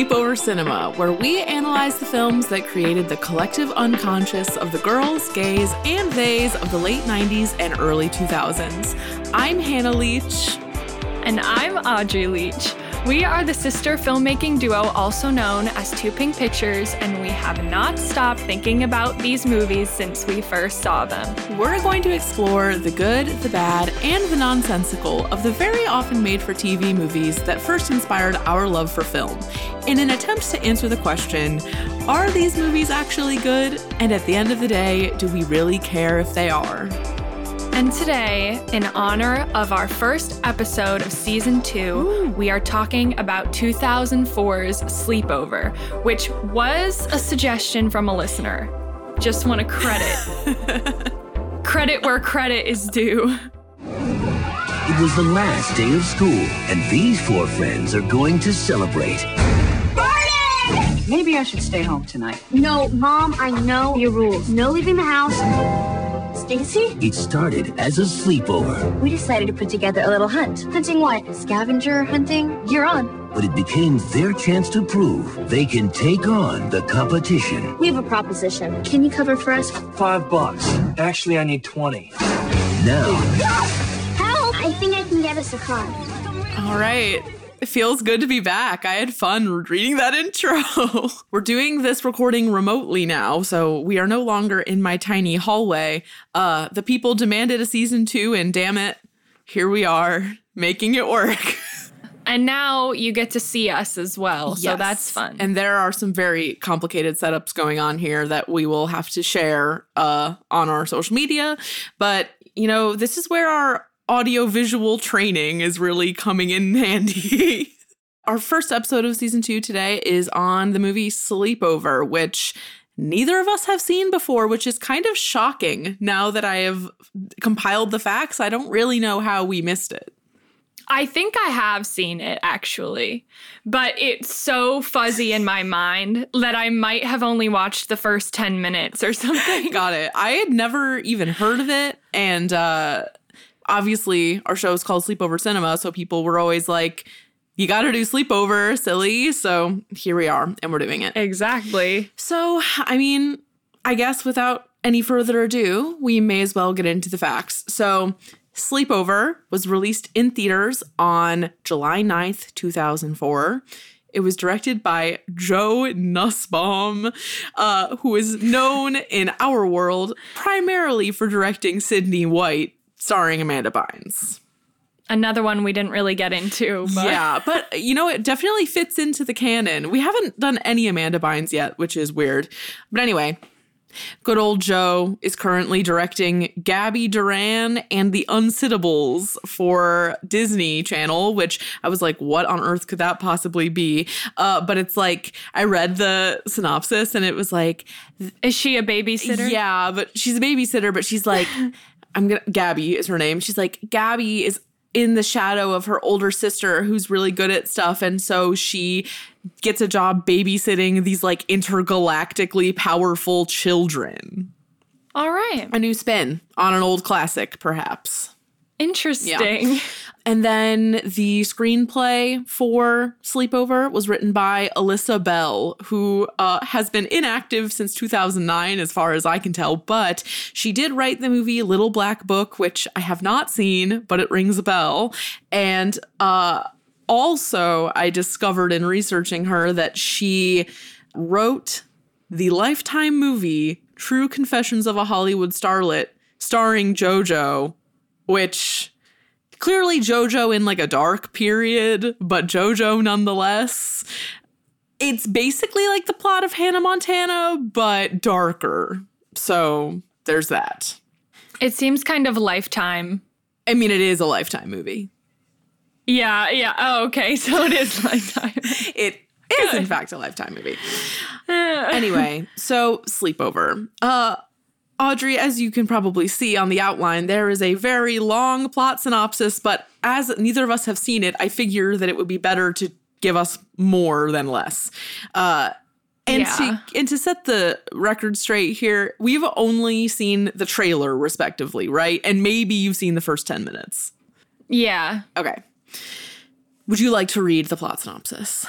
Sleepover Cinema, where we analyze the films that created the collective unconscious of the girls, gays, and theys of the late 90s and early 2000s. I'm Hannah Leach. And I'm Audrey Leach. We are the sister filmmaking duo, also known as Two Pink Pictures, and we have not stopped thinking about these movies since we first saw them. We're going to explore the good, the bad, and the nonsensical of the very often made for TV movies that first inspired our love for film, in an attempt to answer the question are these movies actually good? And at the end of the day, do we really care if they are? And today, in honor of our first episode of season two, Ooh. we are talking about 2004's Sleepover, which was a suggestion from a listener. Just want to credit. credit where credit is due. It was the last day of school, and these four friends are going to celebrate. Maybe I should stay home tonight. No, Mom, I know your rules. No leaving the house. Stacy? It started as a sleepover. We decided to put together a little hunt. Hunting what? Scavenger hunting? You're on. But it became their chance to prove they can take on the competition. We have a proposition. Can you cover for us? Five bucks. Actually, I need 20. Now. Help! I think I can get us a car. All right. It feels good to be back. I had fun reading that intro. We're doing this recording remotely now, so we are no longer in my tiny hallway. Uh, the people demanded a season two, and damn it, here we are making it work. And now you get to see us as well. Yes. So that's fun. And there are some very complicated setups going on here that we will have to share uh, on our social media. But, you know, this is where our audiovisual training is really coming in handy. Our first episode of season two today is on the movie Sleepover, which neither of us have seen before, which is kind of shocking now that I have compiled the facts. I don't really know how we missed it. I think I have seen it actually, but it's so fuzzy in my mind that I might have only watched the first 10 minutes or something. Got it. I had never even heard of it. And, uh, obviously our show is called Sleepover Cinema, so people were always like, you got to do sleepover, silly. So here we are, and we're doing it. Exactly. So, I mean, I guess without any further ado, we may as well get into the facts. So, Sleepover was released in theaters on July 9th, 2004. It was directed by Joe Nussbaum, uh, who is known in our world primarily for directing Sydney White starring Amanda Bynes. Another one we didn't really get into. But. Yeah, but you know, it definitely fits into the canon. We haven't done any Amanda Bynes yet, which is weird. But anyway, good old Joe is currently directing Gabby Duran and the Unsittables for Disney Channel, which I was like, what on earth could that possibly be? Uh, but it's like, I read the synopsis and it was like, Is she a babysitter? Yeah, but she's a babysitter, but she's like, I'm gonna Gabby is her name. She's like Gabby is in the shadow of her older sister who's really good at stuff and so she gets a job babysitting these like intergalactically powerful children. All right. A new spin on an old classic perhaps. Interesting. Yeah. And then the screenplay for Sleepover was written by Alyssa Bell, who uh, has been inactive since 2009, as far as I can tell. But she did write the movie Little Black Book, which I have not seen, but it rings a bell. And uh, also, I discovered in researching her that she wrote the Lifetime movie True Confessions of a Hollywood Starlet, starring JoJo which clearly JoJo in like a dark period, but JoJo nonetheless. It's basically like the plot of Hannah Montana, but darker. So there's that. It seems kind of lifetime. I mean, it is a lifetime movie. Yeah, yeah. Oh, okay. So it is lifetime. it is, in fact, a lifetime movie. anyway, so sleepover. Uh, Audrey, as you can probably see on the outline, there is a very long plot synopsis, but as neither of us have seen it, I figure that it would be better to give us more than less. Uh, and yeah. to and to set the record straight here, we've only seen the trailer respectively, right? And maybe you've seen the first 10 minutes. Yeah. Okay. Would you like to read the plot synopsis?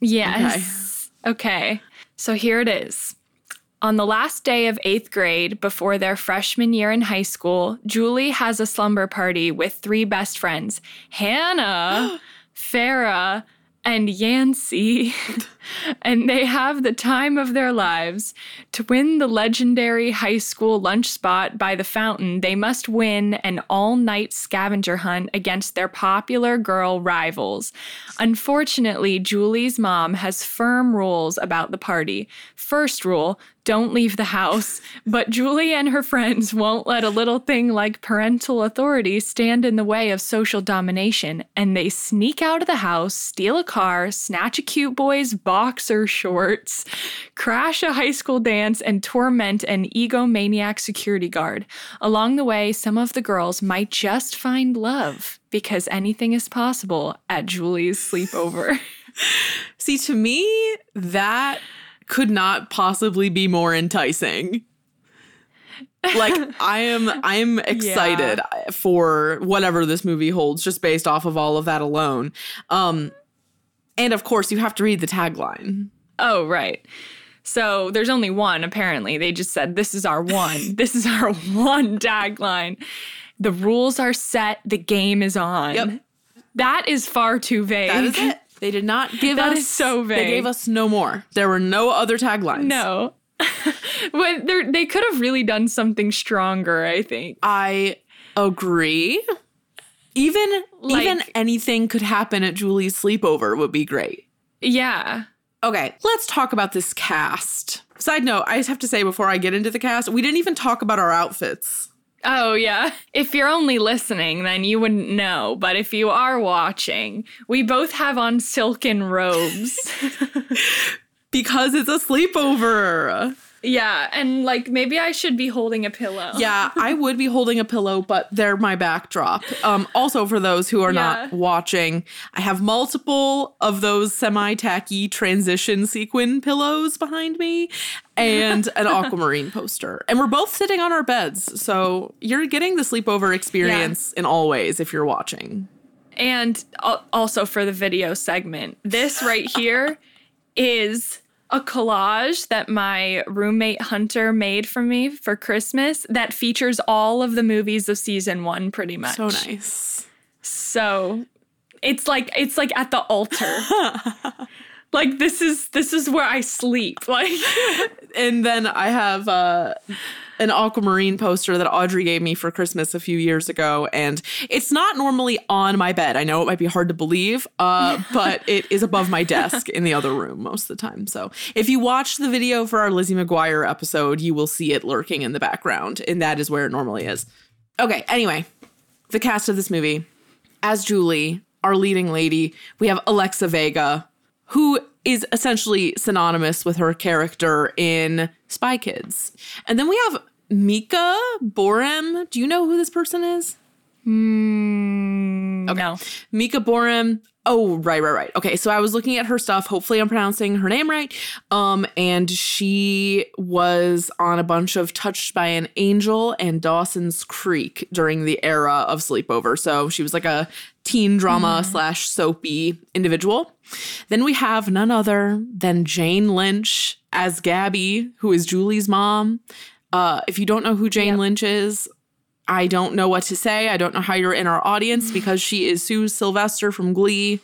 Yes. Okay. So here it is. On the last day of eighth grade, before their freshman year in high school, Julie has a slumber party with three best friends Hannah, Farah, and Yancy. and they have the time of their lives. To win the legendary high school lunch spot by the fountain, they must win an all night scavenger hunt against their popular girl rivals. Unfortunately, Julie's mom has firm rules about the party. First rule don't leave the house. But Julie and her friends won't let a little thing like parental authority stand in the way of social domination, and they sneak out of the house, steal a car, snatch a cute boy's boxer shorts, crash a high school dance, and torment an egomaniac security guard. Along the way, some of the girls might just find love because anything is possible at Julie's sleepover. See, to me, that could not possibly be more enticing. like I am I am excited for whatever this movie holds just based off of all of that alone. Um and of course you have to read the tagline. Oh, right. So there's only one, apparently. They just said, This is our one. this is our one tagline. The rules are set, the game is on. Yep. That is far too vague. That is it. They did not give That us is so vague. They gave us no more. There were no other taglines. No. but they're- could have really done something stronger, I think. I agree. Even even anything could happen at Julie's sleepover would be great. Yeah. Okay, let's talk about this cast. Side note, I just have to say before I get into the cast, we didn't even talk about our outfits. Oh, yeah. If you're only listening, then you wouldn't know. But if you are watching, we both have on silken robes. Because it's a sleepover. Yeah. And like maybe I should be holding a pillow. Yeah, I would be holding a pillow, but they're my backdrop. Um, also, for those who are not watching, I have multiple of those semi tacky transition sequin pillows behind me and an aquamarine poster. And we're both sitting on our beds. So you're getting the sleepover experience in all ways if you're watching. And also for the video segment, this right here is a collage that my roommate Hunter made for me for Christmas that features all of the movies of season one, pretty much. So nice. So it's like it's like at the altar. like this is this is where I sleep. Like And then I have uh, an aquamarine poster that Audrey gave me for Christmas a few years ago. And it's not normally on my bed. I know it might be hard to believe, uh, but it is above my desk in the other room most of the time. So if you watch the video for our Lizzie McGuire episode, you will see it lurking in the background. And that is where it normally is. Okay, anyway, the cast of this movie as Julie, our leading lady, we have Alexa Vega, who is essentially synonymous with her character in Spy Kids. And then we have Mika Boorem. Do you know who this person is? Hmm, no. Mika Boorem. Oh, right, right, right. Okay, so I was looking at her stuff. Hopefully, I'm pronouncing her name right. Um, and she was on a bunch of Touched by an Angel and Dawson's Creek during the era of Sleepover. So she was like a teen drama slash soapy individual. Then we have none other than Jane Lynch as Gabby, who is Julie's mom. Uh, if you don't know who Jane Lynch is, I don't know what to say. I don't know how you're in our audience because she is Sue Sylvester from Glee.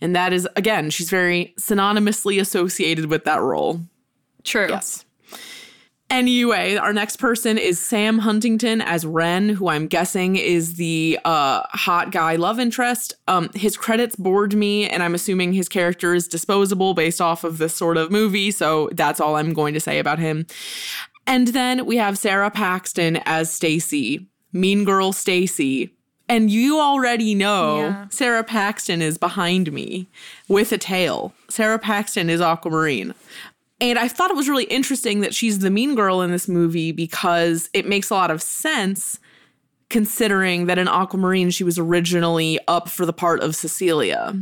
And that is, again, she's very synonymously associated with that role. True. Yes. Anyway, our next person is Sam Huntington as Ren, who I'm guessing is the uh, hot guy love interest. Um, his credits bored me, and I'm assuming his character is disposable based off of this sort of movie. So that's all I'm going to say about him. And then we have Sara Paxton as Stacy, Mean Girl Stacy. And you already know Yeah. Sara Paxton is behind me with a tail. Sara Paxton is Aquamarine. And I thought it was really interesting that she's the mean girl in this movie because it makes a lot of sense considering that in Aquamarine she was originally up for the part of Cecilia.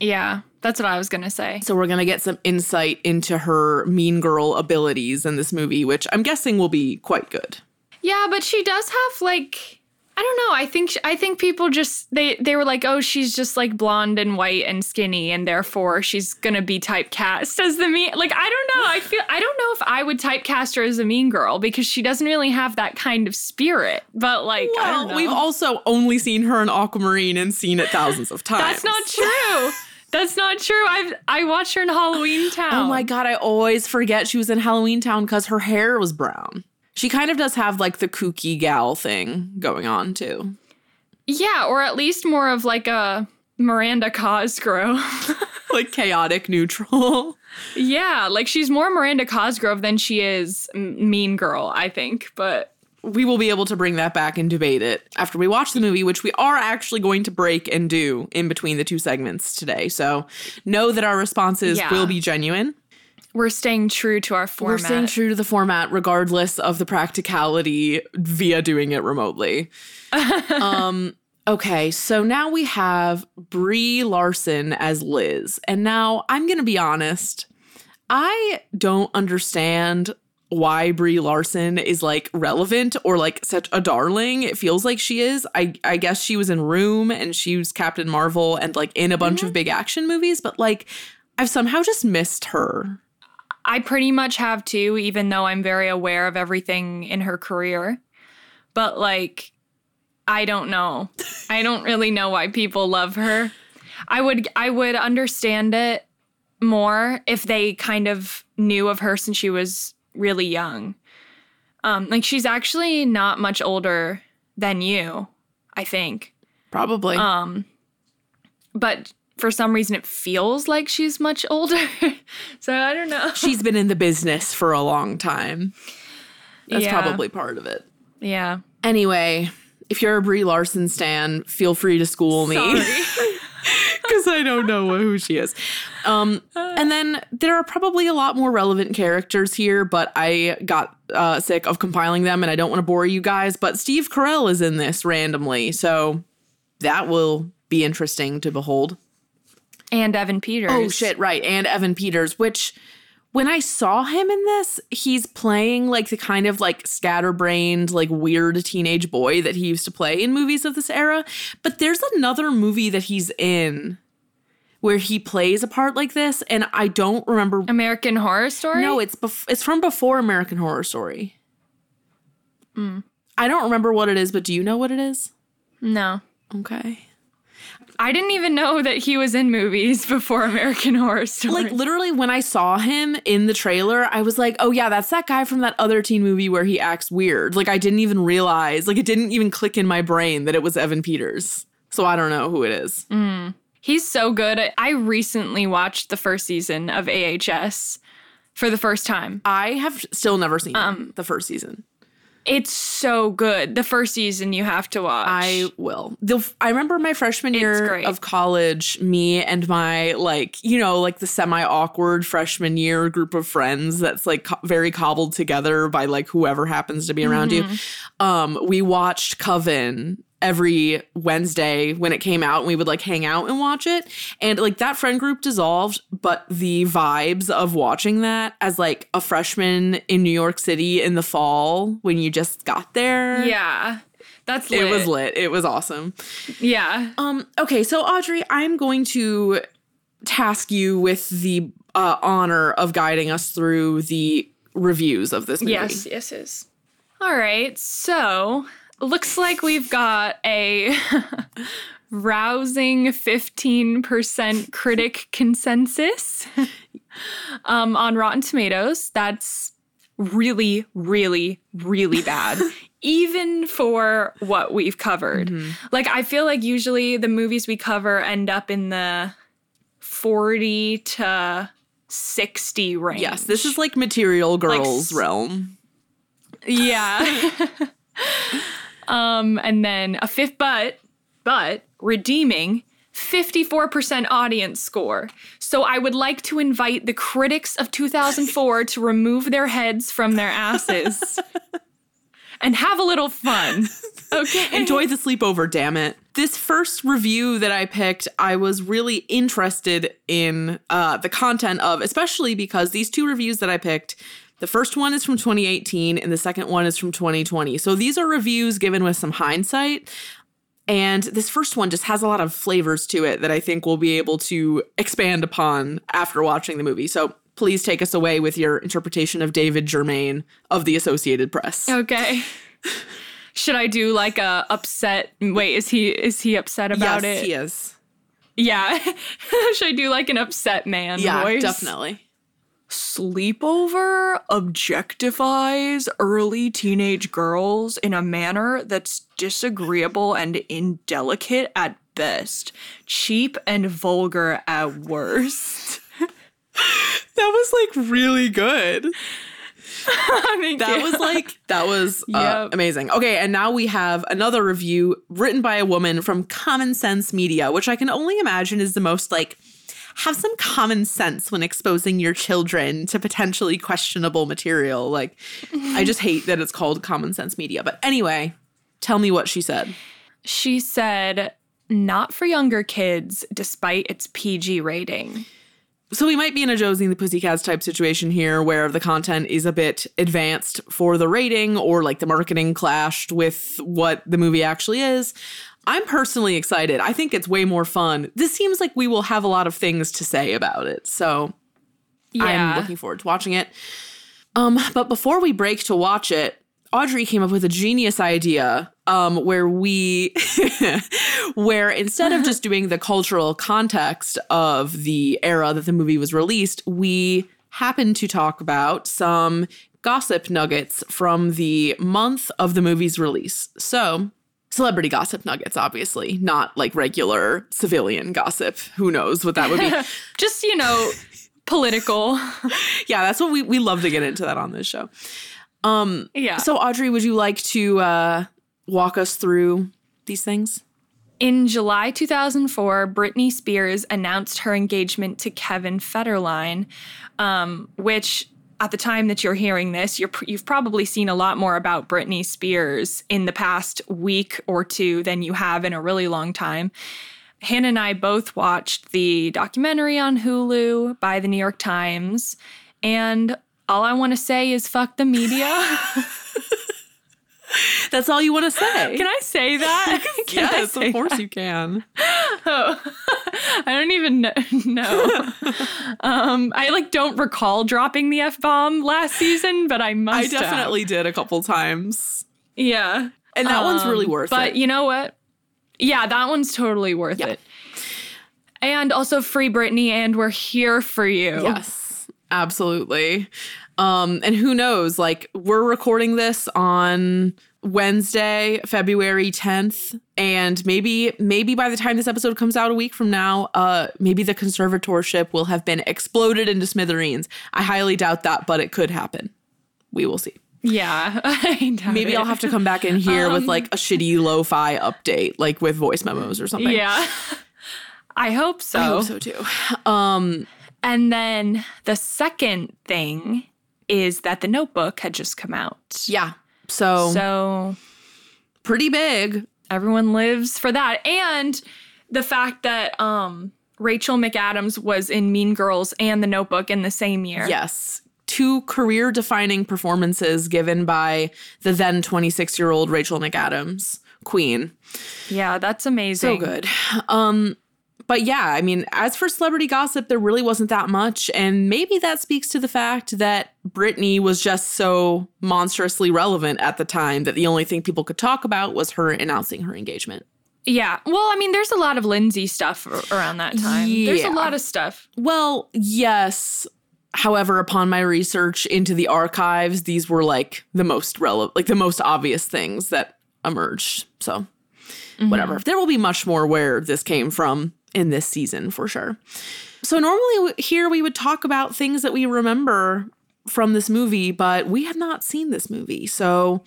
Yeah. That's what I was gonna say. So we're going to get some insight into her mean girl abilities in this movie, which I'm guessing will be quite good. Yeah, but she does have like I don't know. I think I think people just they they were like, oh, she's just like blonde and white and skinny, and therefore she's gonna be typecast as the mean. Like I don't know. I feel I don't know if I would typecast her as a mean girl because she doesn't really have that kind of spirit. But like, I don't Well, know. we've also only seen her in Aquamarine and seen it thousands of times. That's not true. That's not true. I've I watched her in Halloweentown. Oh my god, I always forget she was in Halloweentown because her hair was brown. She kind of does have like the kooky gal thing going on too. Yeah, or at least more of like a Miranda Cosgrove. Like chaotic neutral. yeah, like she's more Miranda Cosgrove than she is Mean Girl, I think. But we will be able to bring that back and debate it after we watch the movie, which we are actually going to break and do in between the two segments today. So know that our responses Yeah. will be genuine. We're staying true to our format. We're staying true to the format, regardless of the practicality via doing it remotely. um, okay, so now we have Brie Larson as Liz. And now I'm going to be honest, I don't understand why Brie Larson is like relevant or like such a darling. It feels like she is. I I guess she was in Room and she was Captain Marvel and like in a bunch of big action movies, but like I've somehow just missed her. I pretty much have too, even though I'm very aware of everything in her career. But like, I don't know. I don't really know why people love her. I would I would understand it more if they kind of knew of her since she was really young. Um, like she's actually not much older than you, I think. Probably. Um, but for some reason it feels like she's much older. so I don't know. she's been in the business for a long time. That's Yeah. probably part of it. Yeah. Anyway, if you're a Brie Larson stan, feel free to school me because I don't know who she is. Um, and then there are probably a lot more relevant characters here, but I got uh, sick of compiling them and I don't want to bore you guys. But Steve Carell is in this randomly, so that will be interesting to behold. And Evan Peters. Oh shit, right. And Evan Peters, which when I saw him in this, he's playing like the kind of like scatterbrained, like weird teenage boy that he used to play in movies of this era. But there's another movie that he's in where he plays a part like this, and I don't remember. American Horror Story? No, it's bef- it's from before American Horror Story. Hmm. I don't remember what it is, but do you know what it is? No. Okay. I didn't even know that he was in movies before American Horror Story. Like literally when I saw him in the trailer, I was like, "Oh yeah, that's that guy from that other teen movie where he acts weird." Like I didn't even realize, like it didn't even click in my brain that it was Evan Peters. So I don't know who it is. Mm. He's so good. I recently watched the first season of AHS for the first time. I have still never seen um, the first season. It's so good. The first season you have to watch. I will. The, I remember my freshman year of college, me and my like, you know, like the semi awkward freshman year group of friends that's like co- very cobbled together by like whoever happens to be around you. Um, we watched Coven every Wednesday when it came out and we would like hang out and watch it. And like that friend group dissolved, but the vibes of watching that as like a freshman in New York City in the fall when you just got there. yeah. That's lit. It was lit. It was awesome. Yeah. Um, okay, so Audrey, I'm going to task you with the uh, honor of guiding us through the reviews of this movie. Yes, yes, yes. All right. So, looks like we've got a rousing 15% critic consensus um, on Rotten Tomatoes. That's really, really, really bad. Even for what we've covered. Like, I feel like usually the movies we cover end up in the 40 to 60 range. Yes, this is like Material Girls s- realm. Yeah. um, and then a fifth, but but redeeming 54% audience score. So I would like to invite the critics of 2004 to remove their heads from their asses and have a little fun. Okay. Enjoy the sleepover, damn it. This first review that I picked, I was really interested in uh, the content of, especially because these two reviews that I picked The first one is from 2018 and the second one is from 2020. So these are reviews given with some hindsight. And this first one just has a lot of flavors to it that I think we'll be able to expand upon after watching the movie. So please take us away with your interpretation of David Germain of the Associated Press. Okay. Should I do like a upset? Wait, is he is he upset about yes, it? he is. Yeah. Should I do like an upset man Yeah, voice? definitely. Sleepover objectifies early teenage girls in a manner that's disagreeable and indelicate at best, cheap and vulgar at worst. That was like really good. Thank That you. was like that was uh, Yep. amazing. Okay, and now we have another review written by a woman from Common Sense Media, which I can only imagine is the most like have some common sense when exposing your children to potentially questionable material. Like I just hate that it's called Common Sense Media. But anyway, tell me what she said. She said, not for younger kids, despite its PG rating. So we might be in a Josie and the Pussycats type situation here where the content is a bit advanced for the rating or like the marketing clashed with what the movie actually is. I'm personally excited. I think it's way more fun. This seems like we will have a lot of things to say about it. So yeah. I'm looking forward to watching it. Um, but before we break to watch it, Audrey came up with a genius idea um, where we, where instead of just doing the cultural context of the era that the movie was released, we happened to talk about some gossip nuggets from the month of the movie's release. So, celebrity gossip nuggets, obviously, not like regular civilian gossip. Who knows what that would be? Just, you know, political. yeah, that's what we we love to get into that on this show. Um Yeah. so Audrey, would you like to uh walk us through these things? In July 2004, Britney Spears announced her engagement to Kevin Federline, um, which at the time that you're hearing this, you're, you've probably seen a lot more about Britney Spears in the past week or two than you have in a really long time. Hannah and I both watched the documentary on Hulu by the New York Times, and all I want to say is fuck the media. That's all you want to say. Can I say that? Can I yes, of course you can. I don't even kn- know. um, I like don't recall dropping the f bomb last season, but I I must. have. definitely did a couple times. yeah, And that one's really Um, worth but it. But you know what? Yeah, that one's totally worth Yeah. it. And also free Britney, and we're here for you. Yes, absolutely. Um, and who knows? Like, we're recording this on Wednesday, February 10th. And maybe, maybe by the time this episode comes out a week from now, uh, maybe the conservatorship will have been exploded into smithereens. I highly doubt that, but it could happen. We will see. yeah. I doubt Maybe it. I'll have to come back in here with like a shitty lo-fi update, like with voice memos or something. Yeah, I hope so. I hope so too. Um, And then the second thing is that the Notebook had just come out. yeah. So, So pretty big. everyone lives for that and the fact that um Rachel McAdams was in Mean Girls and The Notebook in the same year. Yes. Two career defining performances given by the then 26 year old Rachel McAdams, Queen. Yeah, that's amazing. So good. Um, but yeah, I mean, as for celebrity gossip, there really wasn't that much. And maybe that speaks to the fact that Britney was just so monstrously relevant at the time that the only thing people could talk about was her announcing her engagement. Yeah. Well, I mean, there's a lot of Lindsay stuff around that time. There's a lot of stuff. Well, yes. However, upon my research into the archives, these were like the most relevant, like the most obvious things that emerged. So, mm-hmm. whatever. There will be much more where this came from in this season for sure. So, normally here we would talk about things that we remember from this movie, but we have not seen this movie. So,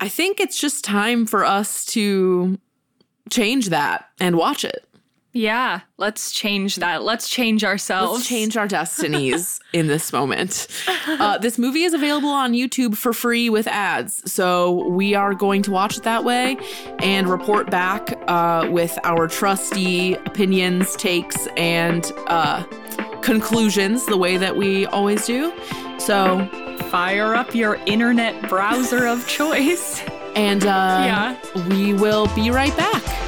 I think it's just time for us to change that and watch it. Yeah. Let's change that. Let's change ourselves. Let's change our destinies in this moment. Uh, this movie is available on YouTube for free with ads. So we are going to watch it that way and report back uh, with our trusty opinions, takes, and uh, conclusions the way that we always do. So fire up your internet browser of choice. And uh, Yeah. we will be right back.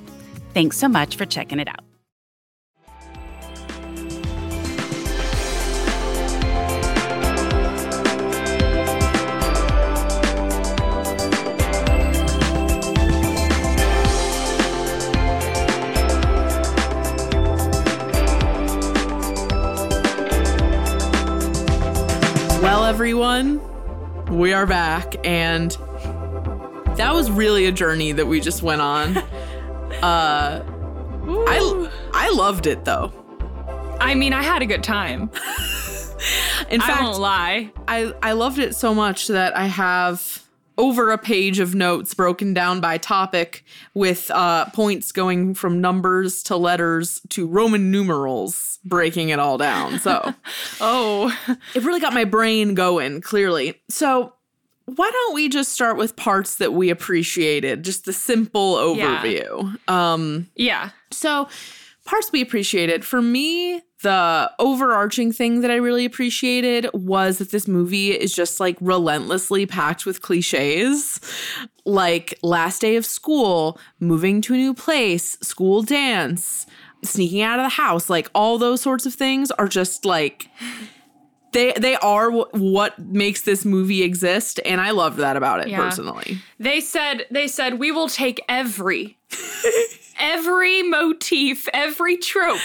Thanks so much for checking it out. Well, everyone, we are back, and that was really a journey that we just went on. uh, I I loved it though. I mean, I had a good time. In I fact, won't lie. I I loved it so much that I have over a page of notes broken down by topic with uh, points going from numbers to letters to Roman numerals, breaking it all down. So Oh, it really got my brain going clearly. So why don't we just start with parts that we appreciated, just the simple Yeah. overview. Um yeah. so, parts we appreciated. For me, the overarching thing that I really appreciated was that this movie is just like relentlessly packed with cliches. Like last day of school, moving to a new place, school dance, sneaking out of the house, like all those sorts of things are just like they they are wh- what makes this movie exist and I loved that about it Yeah. personally. They said they said we will take every every motif, every trope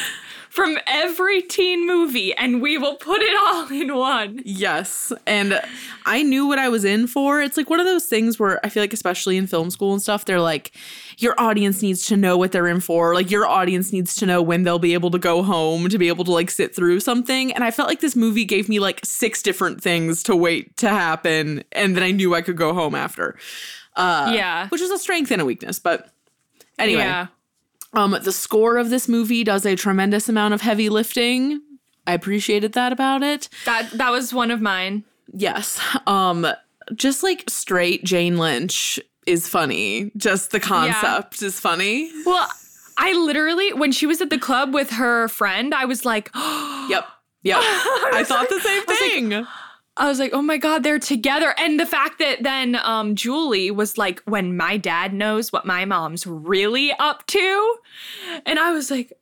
from every teen movie and we will put it all in one. Yes. And I knew what I was in for. It's like one of those things where I feel like, especially in film school and stuff, they're like, your audience needs to know what they're in for. Like, your audience needs to know when they'll be able to go home to be able to like sit through something. And I felt like this movie gave me like six different things to wait to happen. And then I knew I could go home after. Uh, yeah. Which is a strength and a weakness. But anyway. Yeah. Um, the score of this movie does a tremendous amount of heavy lifting. I appreciated that about it. That that was one of mine. Yes. Um just like straight Jane Lynch is funny. Just the concept is funny. Well, I literally when she was at the club with her friend, I was like Yep. Yep. I thought the same thing. I was like, "Oh my god, they're together." And the fact that then um Julie was like, "When my dad knows what my mom's really up to." And I was like,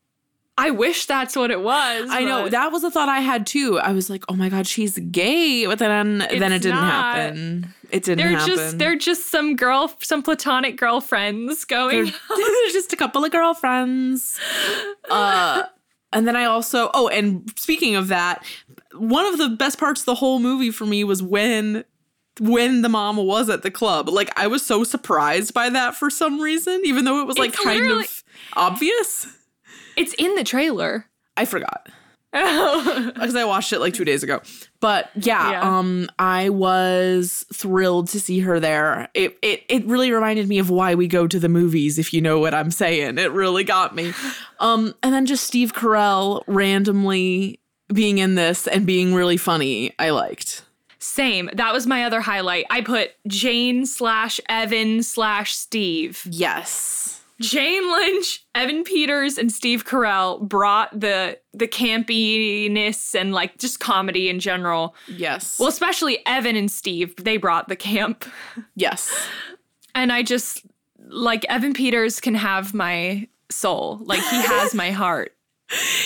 I wish that's what it was. I know that was a thought I had too. I was like, "Oh my god, she's gay," but then then it didn't not. happen. It didn't They're happen. just they're just some girl some platonic girlfriends going. They're just a couple of girlfriends. Uh, and then I also, oh, and speaking of that, one of the best parts of the whole movie for me was when when the mom was at the club. Like I was so surprised by that for some reason, even though it was like It's kind of obvious. It's in the trailer. I forgot because I watched it like two days ago. But yeah, Yeah. um, I was thrilled to see her there. It, it it really reminded me of why we go to the movies, if you know what I'm saying. It really got me. Um, and then just Steve Carell randomly being in this and being really funny, I liked. Same. That was my other highlight. I put Jane slash Evan slash Steve. Yes. Jane Lynch, Evan Peters, and Steve Carell brought the the campiness and like just comedy in general. Yes. Well, especially Evan and Steve, they brought the camp. yes. And I just like Evan Peters can have my soul. Like he has my heart.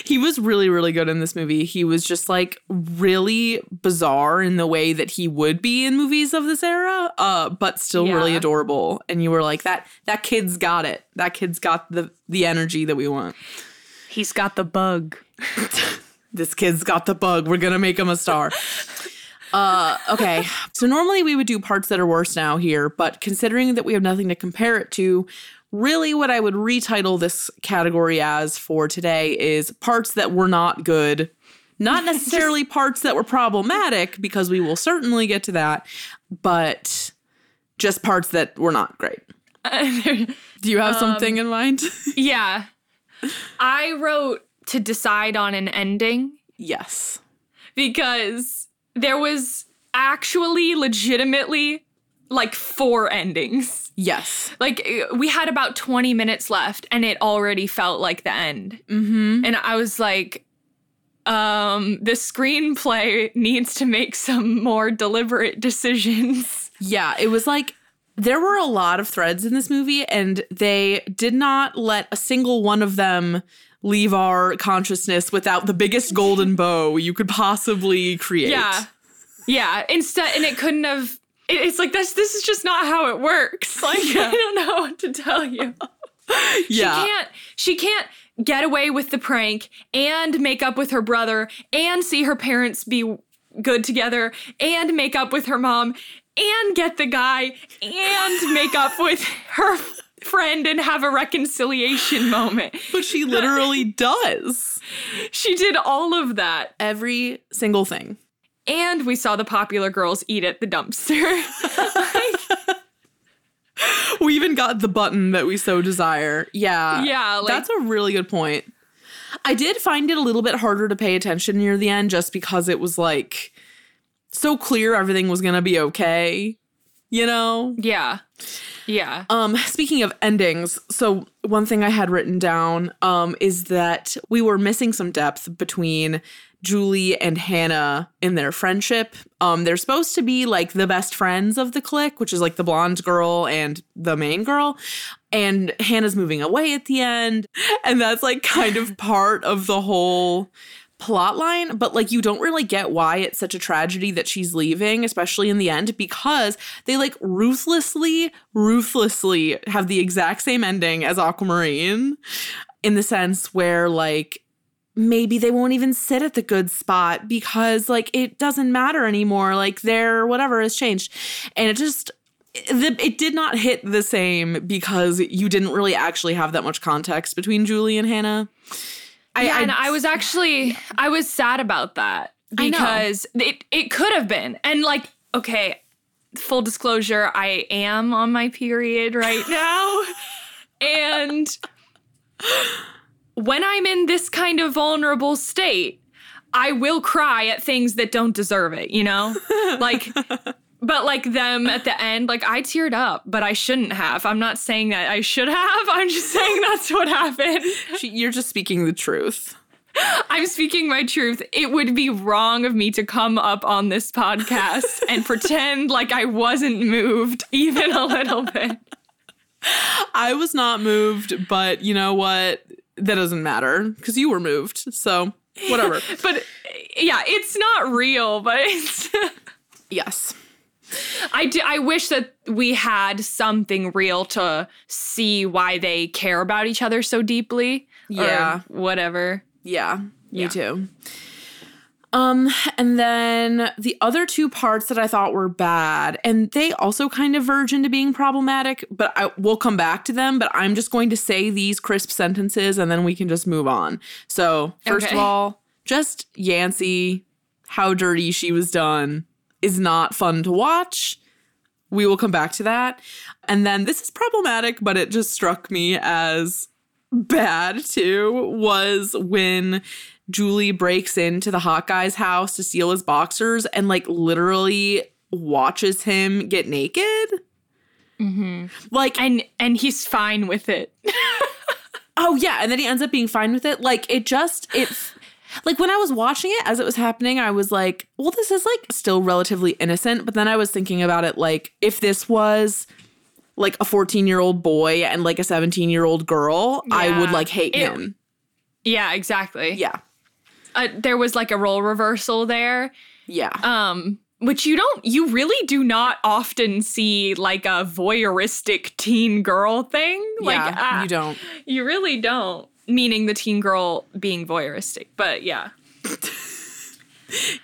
He was really, really good in this movie. He was just like really bizarre in the way that he would be in movies of this era, uh, but still really adorable. And you were like, that that kid's got it. That kid's got the the energy that we want. He's got the bug. This kid's got the bug. We're gonna make him a star. Uh, okay. So normally we would do parts that are worse now here, but considering that we have nothing to compare it to, really what I would retitle this category as for today is parts that were not good. Not necessarily parts that were problematic, because we will certainly get to that, but just parts that were not great. Do you have something um, in mind? yeah. I wrote to decide on an ending yes. because there was actually legitimately like four endings. Yes. Like uh, we had about 20 minutes left and it already felt like the end. Mm-hmm. And I was like, um, the screenplay needs to make some more deliberate decisions. Yeah, it was like there were a lot of threads in this movie, and they did not let a single one of them leave our consciousness without the biggest golden bow you could possibly create. Yeah. Yeah. Instead, and it couldn't have. It- It's like this. This is just not how it works. Like I don't know what to tell you. Yeah. She can't. She can't get away with the prank and make up with her brother and see her parents be good together and make up with her mom and get the guy and make up with her friend and have a reconciliation moment. But she literally does She did all of that. every single thing. And we saw the popular girls eat at the dumpster. We even got the button that we so desire. Yeah. Yeah, like- that's a really good point. I did find it a little bit harder to pay attention near the end just because it was like so clear everything was going to be okay. You know? yeah. Yeah. Um, speaking of endings, so one thing I had written down um, is that we were missing some depth between Julie and Hannah in their friendship. Um, they're supposed to be like the best friends of the clique, which is like the blonde girl and the main girl. And Hannah's moving away at the end. And that's like kind of part of the whole plot line, but like you don't really get why it's such a tragedy that she's leaving, especially in the end, because they like ruthlessly, ruthlessly have the exact same ending as Aquamarine in the sense where like maybe they won't even sit at the good spot because like it doesn't matter anymore. Like their whatever has changed. And it just the, it did not hit the same because you didn't really actually have that much context between Julie and Hannah. I, yeah, and I was actually I was sad about that because it it could have been. And like, okay, full disclosure, I am on my period right now. and when I'm in this kind of vulnerable state, I will cry at things that don't deserve it, you know? Like but like them at the end, like I teared up, but I shouldn't have. I'm not saying that I should have. I'm just saying that's what happened. She- You're just speaking the truth. I'm speaking my truth. It would be wrong of me to come up on this podcast and pretend like I wasn't moved even a little bit. I was not moved, but you know what? That doesn't matter because you were moved. So, whatever. But yeah, it's not real, but it's yes. I do, I wish that we had something real to see why they care about each other so deeply. Yeah. whatever. Yeah, me Yeah. too. Um, and then the other two parts that I thought were bad, and they also kind of verge into being problematic, but I will come back to them. But I'm just going to say these crisp sentences and then we can just move on. So, first of all, just Yancy, how dirty she was done is not fun to watch. We will come back to that. And then this is problematic, but it just struck me as bad too was when Julie breaks into the hot guy's house to steal his boxers and like literally watches him get naked. Mm-hmm. Like, And and he's fine with it. oh yeah, and then he ends up being fine with it. Like, it just it. Like when I was watching it as it was happening, I was like, well, this is like still relatively innocent. But then I was thinking about it like if this was like a 14 year old boy and like a 17 year old girl, I would like hate It- him. Yeah, exactly. Yeah. Uh, there was like a role reversal there. Yeah. um which you don't you really do not often see like a voyeuristic teen girl thing like yeah, ah, you don't. you really don't meaning the teen girl being voyeuristic but yeah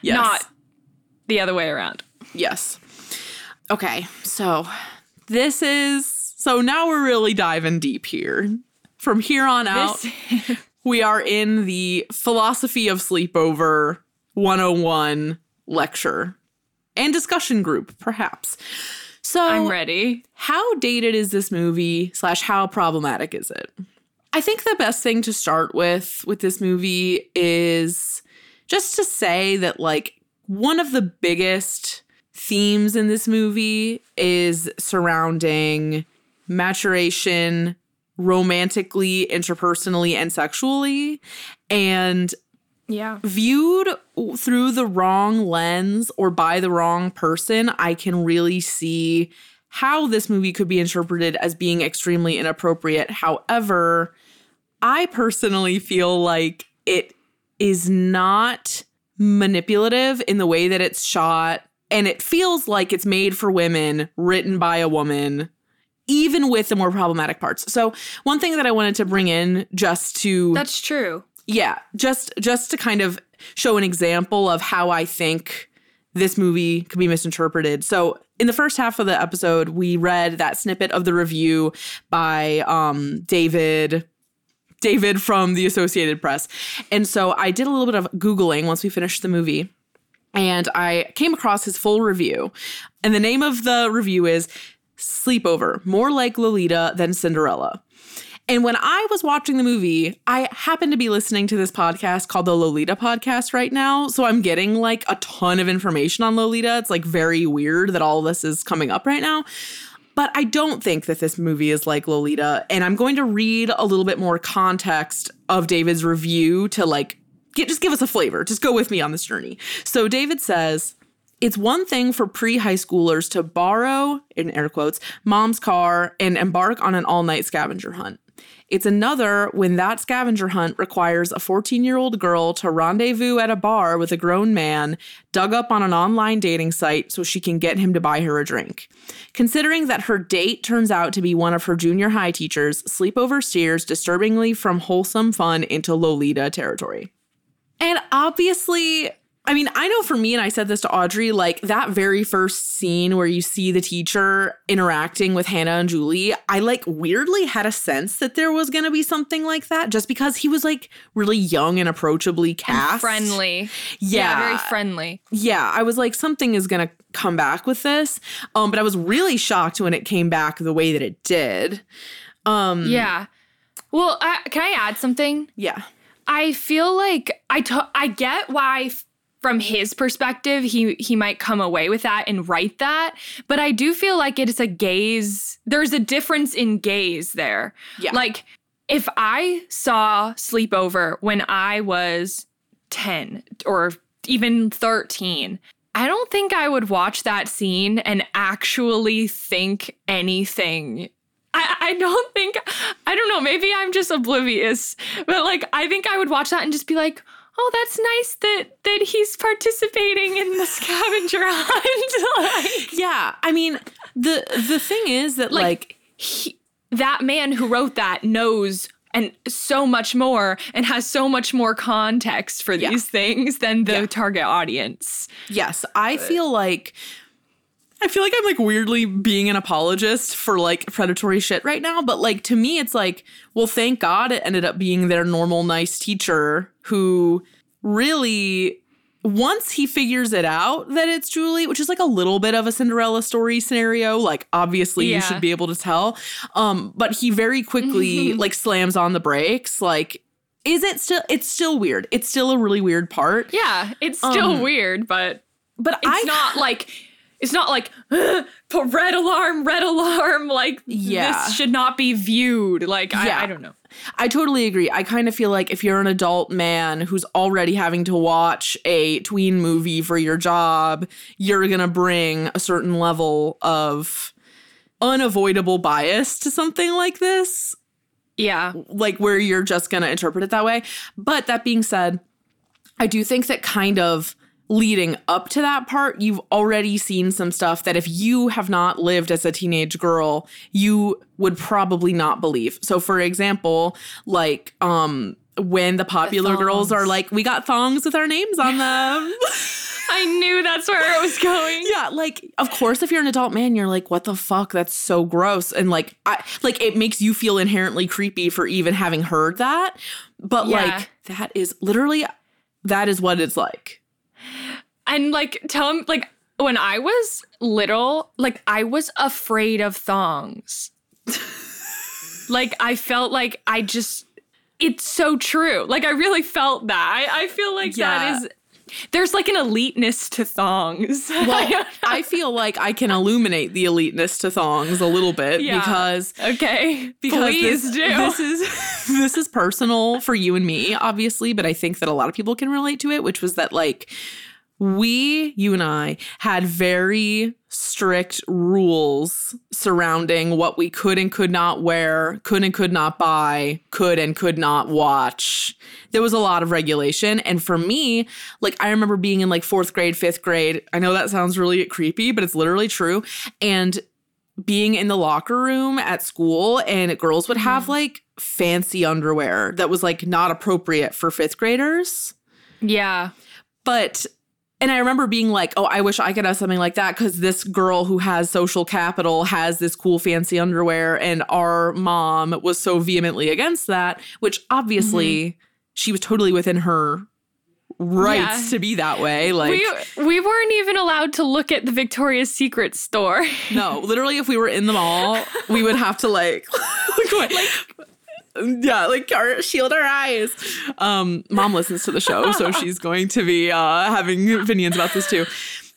Yes. not the other way around. Yes. Okay, so this is so now we're really diving deep here. From here on out, we are in the philosophy of sleepover 101 lecture and discussion group, perhaps. So I'm ready. how dated is this movie slash how problematic is it i think the best thing to start with with this movie is just to say that like one of the biggest themes in this movie is surrounding maturation romantically interpersonally and sexually and Yeah. viewed through the wrong lens or by the wrong person, I can really see how this movie could be interpreted as being extremely inappropriate. However, I personally feel like it is not manipulative in the way that it's shot, and it feels like it's made for women, written by a woman. Even with the more problematic parts. So, one thing that I wanted to bring in just to That's true. yeah just just to kind of show an example of how i think this movie could be misinterpreted so in the first half of the episode we read that snippet of the review by um, david david from the associated press and so i did a little bit of googling once we finished the movie and i came across his full review and the name of the review is sleepover more like lolita than cinderella and when I was watching the movie, I happened to be listening to this podcast called the Lolita podcast right now. So I'm getting like a ton of information on Lolita. It's like very weird that all this is coming up right now. But I don't think that this movie is like Lolita. And I'm going to read a little bit more context of David's review to like get just give us a flavor. Just go with me on this journey. So David says, it's one thing for pre high schoolers to borrow, in air quotes, mom's car and embark on an all night scavenger hunt. It's another when that scavenger hunt requires a 14 year old girl to rendezvous at a bar with a grown man dug up on an online dating site so she can get him to buy her a drink. Considering that her date turns out to be one of her junior high teachers, Sleepover steers disturbingly from wholesome fun into Lolita territory. And obviously, I mean, I know for me, and I said this to Audrey, like that very first scene where you see the teacher interacting with Hannah and Julie, I like weirdly had a sense that there was going to be something like that just because he was like really young and approachably And cast. friendly. Yeah. very friendly. Yeah, I was like, something is going to come back with this. Um, but I was really shocked when it came back the way that it did. Um, Yeah. Well, I, can I add something? Yeah. I feel like I to- I get why f- from his perspective he he might come away with that and write that, but I do feel like it is a gaze. There's a difference in gaze there. Yeah. Like if I saw Sleepover when I was 10 or even 13, I don't think I would watch that scene and actually think anything I, I don't think I don't know, maybe I'm just oblivious. But like I think I would watch that and just be like, oh, that's nice that that he's participating in the scavenger hunt. like, Yeah. I mean, the the thing is that Like- like he, that man who wrote that knows and so much more and has so much more context for Yeah. these things than the Yeah. target audience. Yes, I uh, feel like I feel like I'm like weirdly being an apologist for like predatory shit right now, but like to me it's like, well, thank God it ended up being their normal nice teacher who really once he figures it out that it's Julie, which is like a little bit of a Cinderella story scenario, like obviously Yeah. you should be able to tell. Um, but he very quickly like slams on the brakes. Like, is it still it's still weird. It's still a really weird part. Yeah, it's still Um, weird, but But it's I not like it's not like put red alarm, red alarm. Like Yeah. this should not be viewed. Like Yeah. I, I don't know. I totally agree. I kind of feel like if you're an adult man who's already having to watch a tween movie for your job, you're going to bring a certain level of unavoidable bias to something like this, Yeah, like where you're just going to interpret it that way. But that being said, I do think that kind of leading up to that part, you've already seen some stuff that if you have not lived as a teenage girl, you would probably not believe. So for example, like um when the popular girls are like, we got thongs with our names on them. I I knew that's where it was going. Yeah, like of course if you're an adult man, you're like, what the fuck? That's so gross. And like I like it makes you feel inherently creepy for even having heard that. But Yeah. like that is literally that is what it's like. And like tell him like when I was little, like I was afraid of thongs. like I felt like I just it's so true. Like I really felt that. I, I feel like Yeah. that is there's like an eliteness to thongs. Well, I feel like I can illuminate the eliteness to thongs a little bit Yeah. because okay. because Please this, do. this is this is personal for you and me, obviously, but I think that a lot of people can relate to it, which was that like we, you and I, had very strict rules surrounding what we could and could not wear, could and could not buy, could and could not watch. There was a lot of regulation. And for me, like I remember being in like fourth grade, fifth grade. I know that sounds really creepy, but it's literally true. And being in the locker room at school and girls would have mm-hmm. like fancy underwear that was like not appropriate for fifth graders. yeah. But and I remember being like, oh, I wish I could have something like that because this girl who has social capital has this cool fancy underwear, and our mom was so vehemently against that, which obviously mm-hmm. she was totally within her rights Yeah. to be that way. Like, we we weren't even allowed to look at the Victoria's Secret store. no, literally, if we were in the mall, we would have to like, like, yeah, like our, shield our eyes. Um, mom listens to the show, so she's going to be uh, having opinions about this too.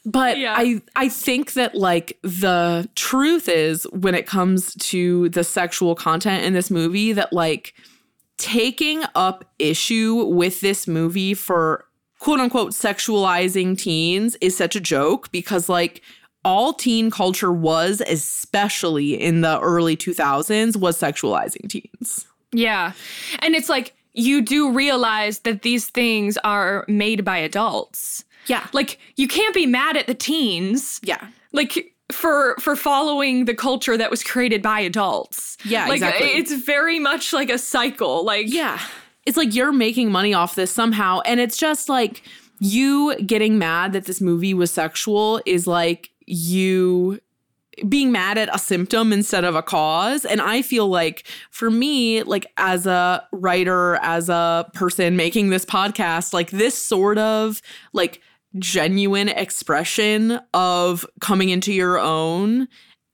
But Yeah. I I think that like the truth is when it comes to the sexual content in this movie that like taking up issue with this movie for quote unquote sexualizing teens is such a joke because like all teen culture was especially in the early 2000s was sexualizing teens. Yeah. And it's like you do realize that these things are made by adults. Yeah. Like you can't be mad at the teens. Yeah. Like for for following the culture that was created by adults. Yeah, like exactly. it's very much like a cycle. Like Yeah. It's like you're making money off this somehow. And it's just like you getting mad that this movie was sexual is like you being mad at a symptom instead of a cause. And I feel like for me, like as a writer, as a person making this podcast, like this sort of like genuine expression of coming into your own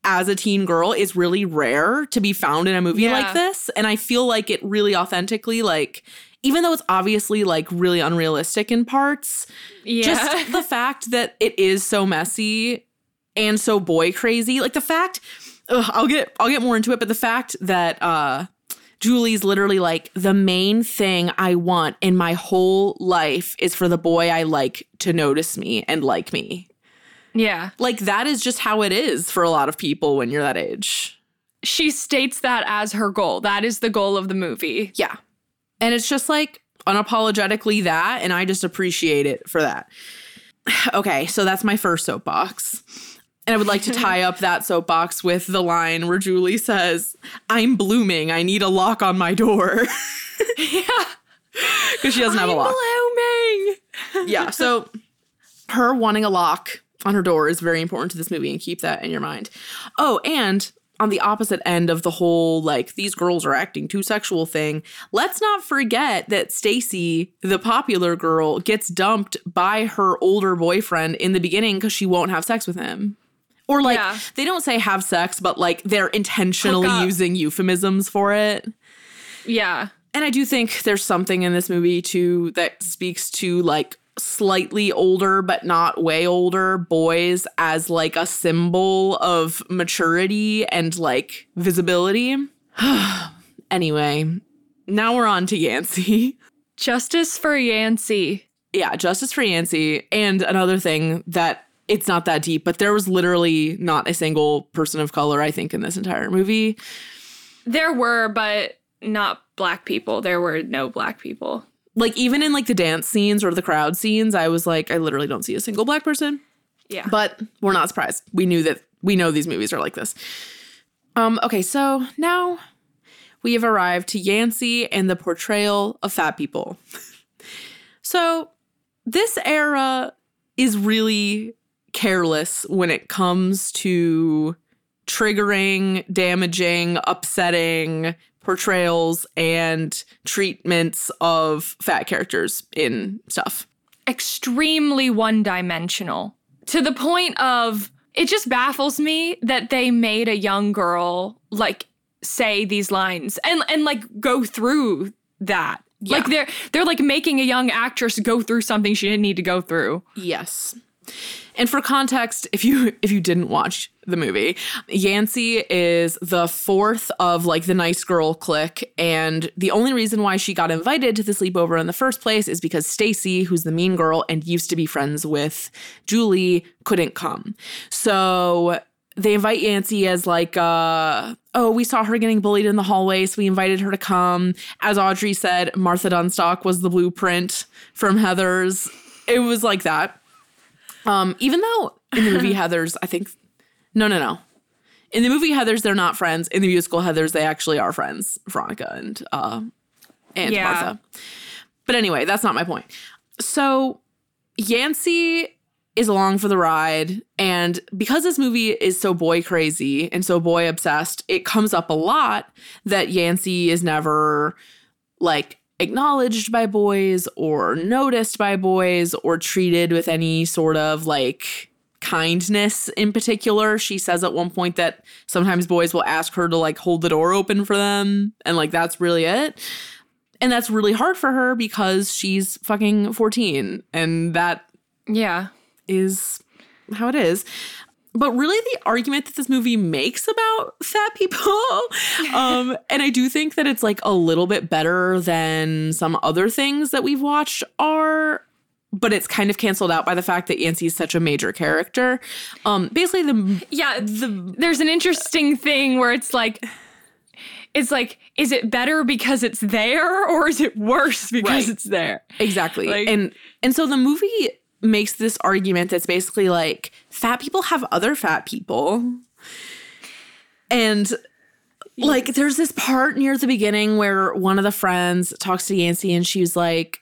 as a teen girl is really rare to be found in a movie Yeah. like this. And I feel like it really authentically, like, even though it's obviously like really unrealistic in parts, yeah. just the fact that it is so messy and so boy crazy like the fact ugh, i'll get i'll get more into it but the fact that uh julie's literally like the main thing i want in my whole life is for the boy i like to notice me and like me yeah. like that is just how it is for a lot of people when you're that age She states that as her goal. That is the goal of the movie. yeah and it's just like unapologetically that and i just appreciate it for that okay so that's my first soapbox and i would like to tie up that soapbox with the line where julie says i'm blooming. I need a lock on my door. Yeah. because she doesn't have a lock. Blooming. yeah so her wanting a lock on her door is very important to this movie and keep that in your mind. Oh and on the opposite end of the whole like these girls are acting too sexual thing let's not forget that stacy the popular girl gets dumped by her older boyfriend in the beginning because she won't have sex with him or like Yeah. they don't say have sex but like they're intentionally using euphemisms for it Yeah. and I do think there's something in this movie too that speaks to like slightly older but not way older boys as like a symbol of maturity and like visibility. anyway, now we're on to Yancy. Justice for Yancy. yeah, justice for Yancy. And another thing that it's not that deep, but there was literally not a single person of color, I think, in this entire movie. There were, but not black people. There were no black people. Like even in like the dance scenes or the crowd scenes, I was like, I literally don't see a single black person. Yeah. But we're not surprised. We knew that we know these movies are like this. Um, okay, so now we have arrived to Yancy and the portrayal of fat people. so this era is really careless when it comes to triggering, damaging, upsetting portrayals and treatments of fat characters in stuff. extremely one dimensional to the point of it just baffles me that they made a young girl like say these lines and and like go through that. Like they're they're like making a young actress go through something she didn't need to go through. Yes. And for context, if you if you didn't watch the movie, Yancy is the fourth of like the nice girl clique and the only reason why she got invited to the sleepover in the first place is because Stacy, who's the mean girl and used to be friends with Julie, couldn't come. So they invite Yancy as like uh oh, we saw her getting bullied in the hallway, so we invited her to come. As Audrey said, Martha Dunnstock was the blueprint from Heathers. It was like that. Um, even though in the movie Heathers, I think no, no, no. In the movie Heathers, they're not friends. In the musical Heathers, they actually are friends, Veronica and uh and Yeah. Martha. But anyway, that's not my point. So Yancy is along for the ride, and because this movie is so boy crazy and so boy obsessed, it comes up a lot that Yancy is never like acknowledged by boys or noticed by boys or treated with any sort of like kindness in particular. She says at one point that sometimes boys will ask her to like hold the door open for them and like that's really it. And that's really hard for her because she's fucking 14 and that Yeah. is how it is. But really, the argument that this movie makes about fat people, um, and I do think that it's like a little bit better than some other things that we've watched are, but it's kind of canceled out by the fact that Yancy is such a major character. Um, basically, the Yeah, the, there's an interesting thing where it's like it's like is it better because it's there or is it worse because Right. it's there? Exactly. Like- and and so the movie makes this argument that's basically like fat people have other fat people. And like there's this part near the beginning where one of the friends talks to Yancy and she's like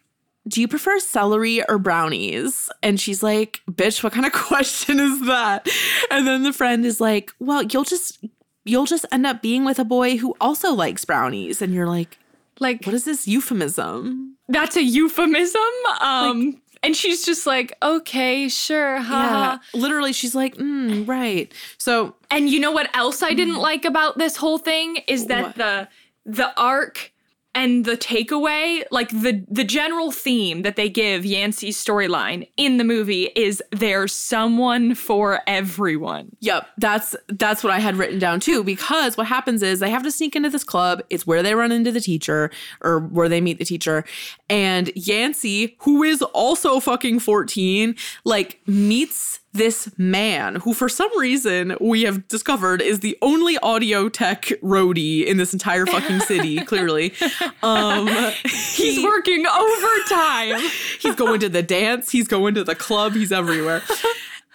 do you prefer celery or brownies? And she's like, bitch, what kind of question is that? And then the friend is like, well, you'll just you'll just end up being with a boy who also likes brownies. And you're like, Like what is this euphemism? that's a euphemism. Um and she's just like, okay, sure, haha. Yeah, literally, she's like, mm, right. So And you know what else I didn't like about this whole thing is that What? the the arc and the takeaway, like the the general theme that they give Yancy's storyline in the movie is there's someone for everyone. Yep, that's that's what I had written down too. Because what happens is they have to sneak into this club. It's where they run into the teacher or where they meet the teacher. And Yancy, who is also fucking 14, like meets this man who for some reason we have discovered is the only audio tech roadie in this entire fucking city, clearly. Um He's working overtime. he's going to the dance, he's going to the club, he's everywhere.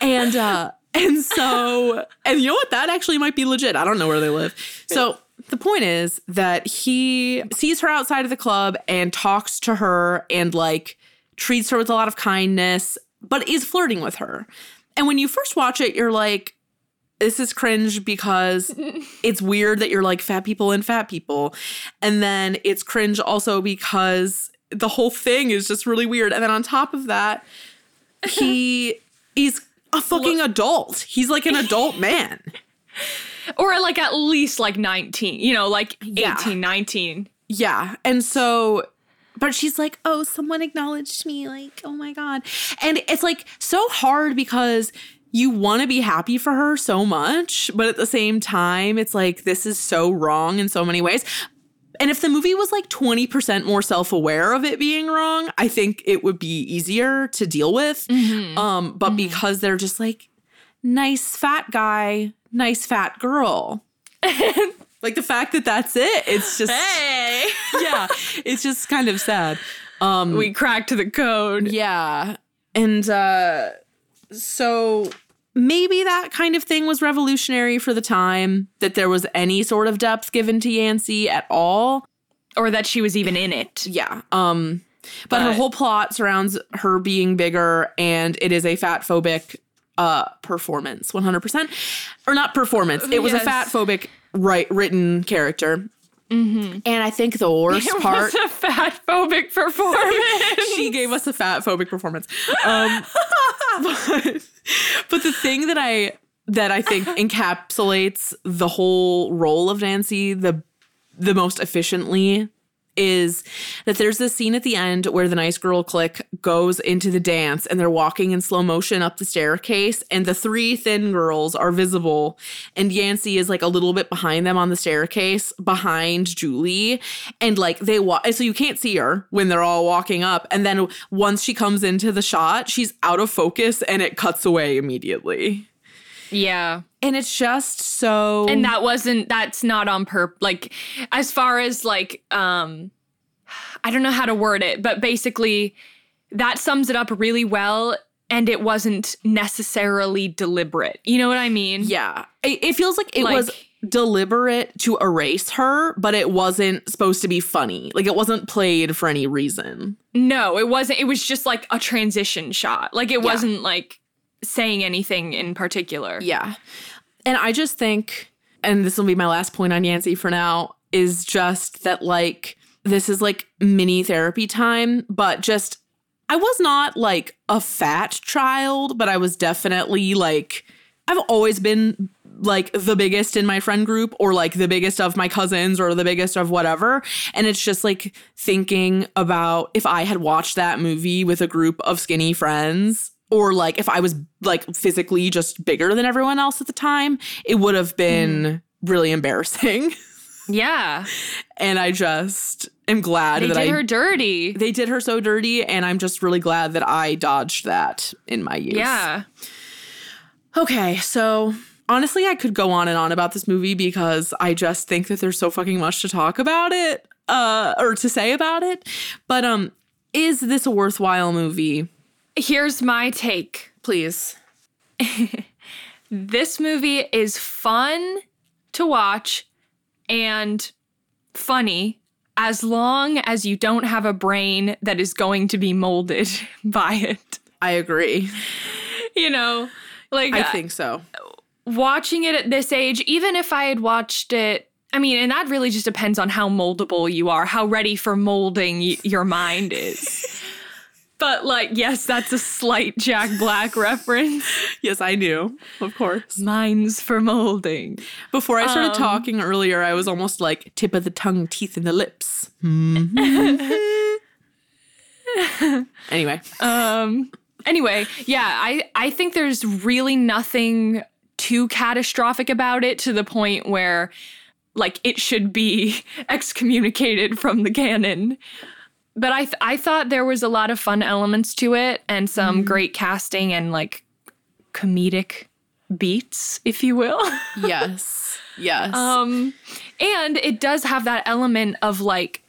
And uh and so and you know what? That actually might be legit. I don't know where they live. So the point is that he sees her outside of the club and talks to her and like treats her with a lot of kindness, but is flirting with her. And when you first watch it, you're like, this is cringe because it's weird that you're like fat people and fat people. And then it's cringe also because the whole thing is just really weird. And then on top of that, he is a fucking adult. He's like an adult man. or like at least like 19, you know, like Yeah. 18, 19. Yeah. And so, but she's like, oh, someone acknowledged me. Like, oh my God. And it's like so hard because you want to be happy for her so much, but at the same time, it's like, this is so wrong in so many ways. And if the movie was like 20% more self aware of it being wrong, I think it would be easier to deal with. Um, but because they're just like, nice fat guy, nice fat girl. like the fact that that's it, it's just Hey, yeah, it's just kind of sad. Um we cracked the code. yeah. And uh so maybe that kind of thing was revolutionary for the time that there was any sort of depth given to Yancy at all. Or that she was even in it. Yeah. Um But, her whole plot surrounds her being bigger, and it is a fat phobic uh, performance, 100%. Or not performance, it was a fat phobic right, written character. And I think the worst It part. was a fat phobic performance. she gave us a fat phobic performance. Um, but, but the thing that I that I think encapsulates the whole role of Nancy the the most efficiently is that there's this scene at the end where the nice girl clique goes into the dance and they're walking in slow motion up the staircase and the three thin girls are visible and Yancy is like a little bit behind them on the staircase behind Julie and like they walk so you can't see her when they're all walking up and then once she comes into the shot she's out of focus and it cuts away immediately yeah. And it's just so and that wasn't that's not on purpose like as far as like um i don't know how to word it but basically that sums it up really well and it wasn't necessarily deliberate you know what i mean Yeah. It, it feels like it Like- was deliberate to erase her, but it wasn't supposed to be funny. Like it wasn't played for any reason. no it wasn't it was just like a transition shot like it wasn't like saying anything in particular Yeah. And I just think, and this will be my last point on Yancy for now, is just that like this is like mini therapy time, but just I was not like a fat child, but I was definitely like I've always been like the biggest in my friend group or like the biggest of my cousins or the biggest of whatever. And it's just like thinking about if I had watched that movie with a group of skinny friends or like if I was like physically just bigger than everyone else at the time, it would have been really embarrassing. yeah and I just am glad that they that did I her dirty they did her so dirty and I'm just really glad that I dodged that in my youth. yeah Okay, so honestly, I could go on and on about this movie because I just think that there's so fucking much to talk about it, uh, or to say about it. But um, is this a worthwhile movie? Here's my take Please. this movie is fun to watch and funny as long as you don't have a brain that is going to be molded by it. I agree. You know, like I think so. watching it at this age, even if I had watched it, I mean, and that really just depends on how moldable you are, how ready for molding y- your mind is. But like, yes, that's a slight Jack Black reference. Yes, I knew. Of course. Minds for molding. Before I started Um, talking earlier, I was almost like tip of the tongue, teeth in the lips. Mhm. anyway, Um anyway, yeah, I I think there's really nothing too catastrophic about it to the point where like it should be excommunicated from the canon. But I th- I thought there was a lot of fun elements to it and some great casting and like comedic beats, if you will. yes, yes. Um, and it does have that element of like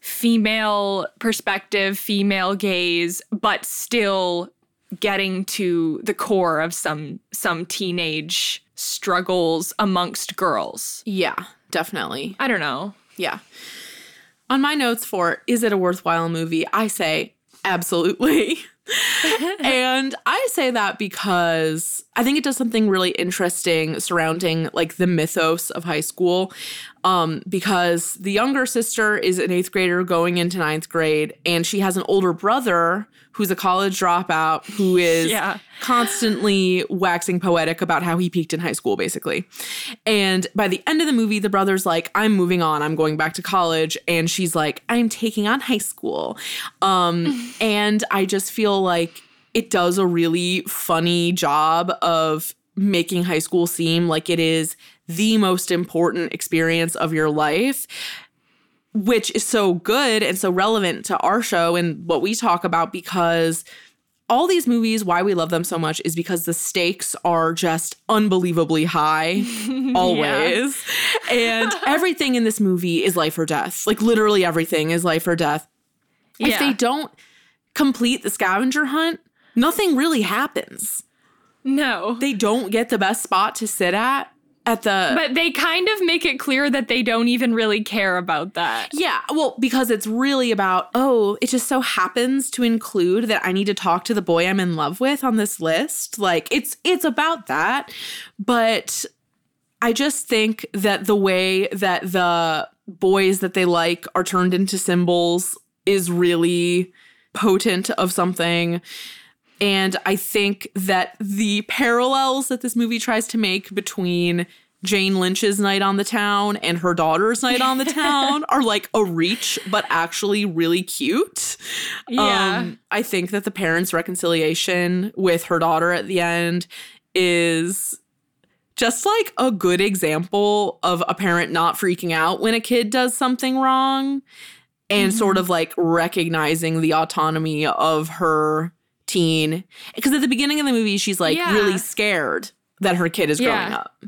female perspective, female gaze, but still getting to the core of some some teenage struggles amongst girls. yeah, definitely. I don't know. Yeah. On my notes for is it a worthwhile movie? I say absolutely. and I say that because I think it does something really interesting surrounding like the mythos of high school. Um, because the younger sister is an eighth grader going into ninth grade, and she has an older brother who's a college dropout who is Yeah. constantly waxing poetic about how he peaked in high school, basically. And by the end of the movie, the brother's like, I'm moving on, I'm going back to college. And she's like, I'm taking on high school. Um, and I just feel like it does a really funny job of making high school seem like it is the most important experience of your life which is so good and so relevant to our show and what we talk about because all these movies, why we love them so much is because the stakes are just unbelievably high, always. and everything in this movie is life or death. Like, literally everything is life or death. If they don't complete the scavenger hunt, nothing really happens. No. They don't get the best spot to sit at. At the But they kind of make it clear that they don't even really care about that. Yeah, well, because it's really about, oh, it just so happens to include that I need to talk to the boy I'm in love with on this list. Like it's it's about that. But I just think that the way that the boys that they like are turned into symbols is really potent of something. And I think that the parallels that this movie tries to make between Jane Lynch's night on the town and her daughter's night on the town are like a reach, but actually really cute. Yeah. Um, I think that the parents' reconciliation with her daughter at the end is just like a good example of a parent not freaking out when a kid does something wrong and sort of like recognizing the autonomy of her teen. Because at the beginning of the movie, she's like Yeah. really scared that her kid is growing up.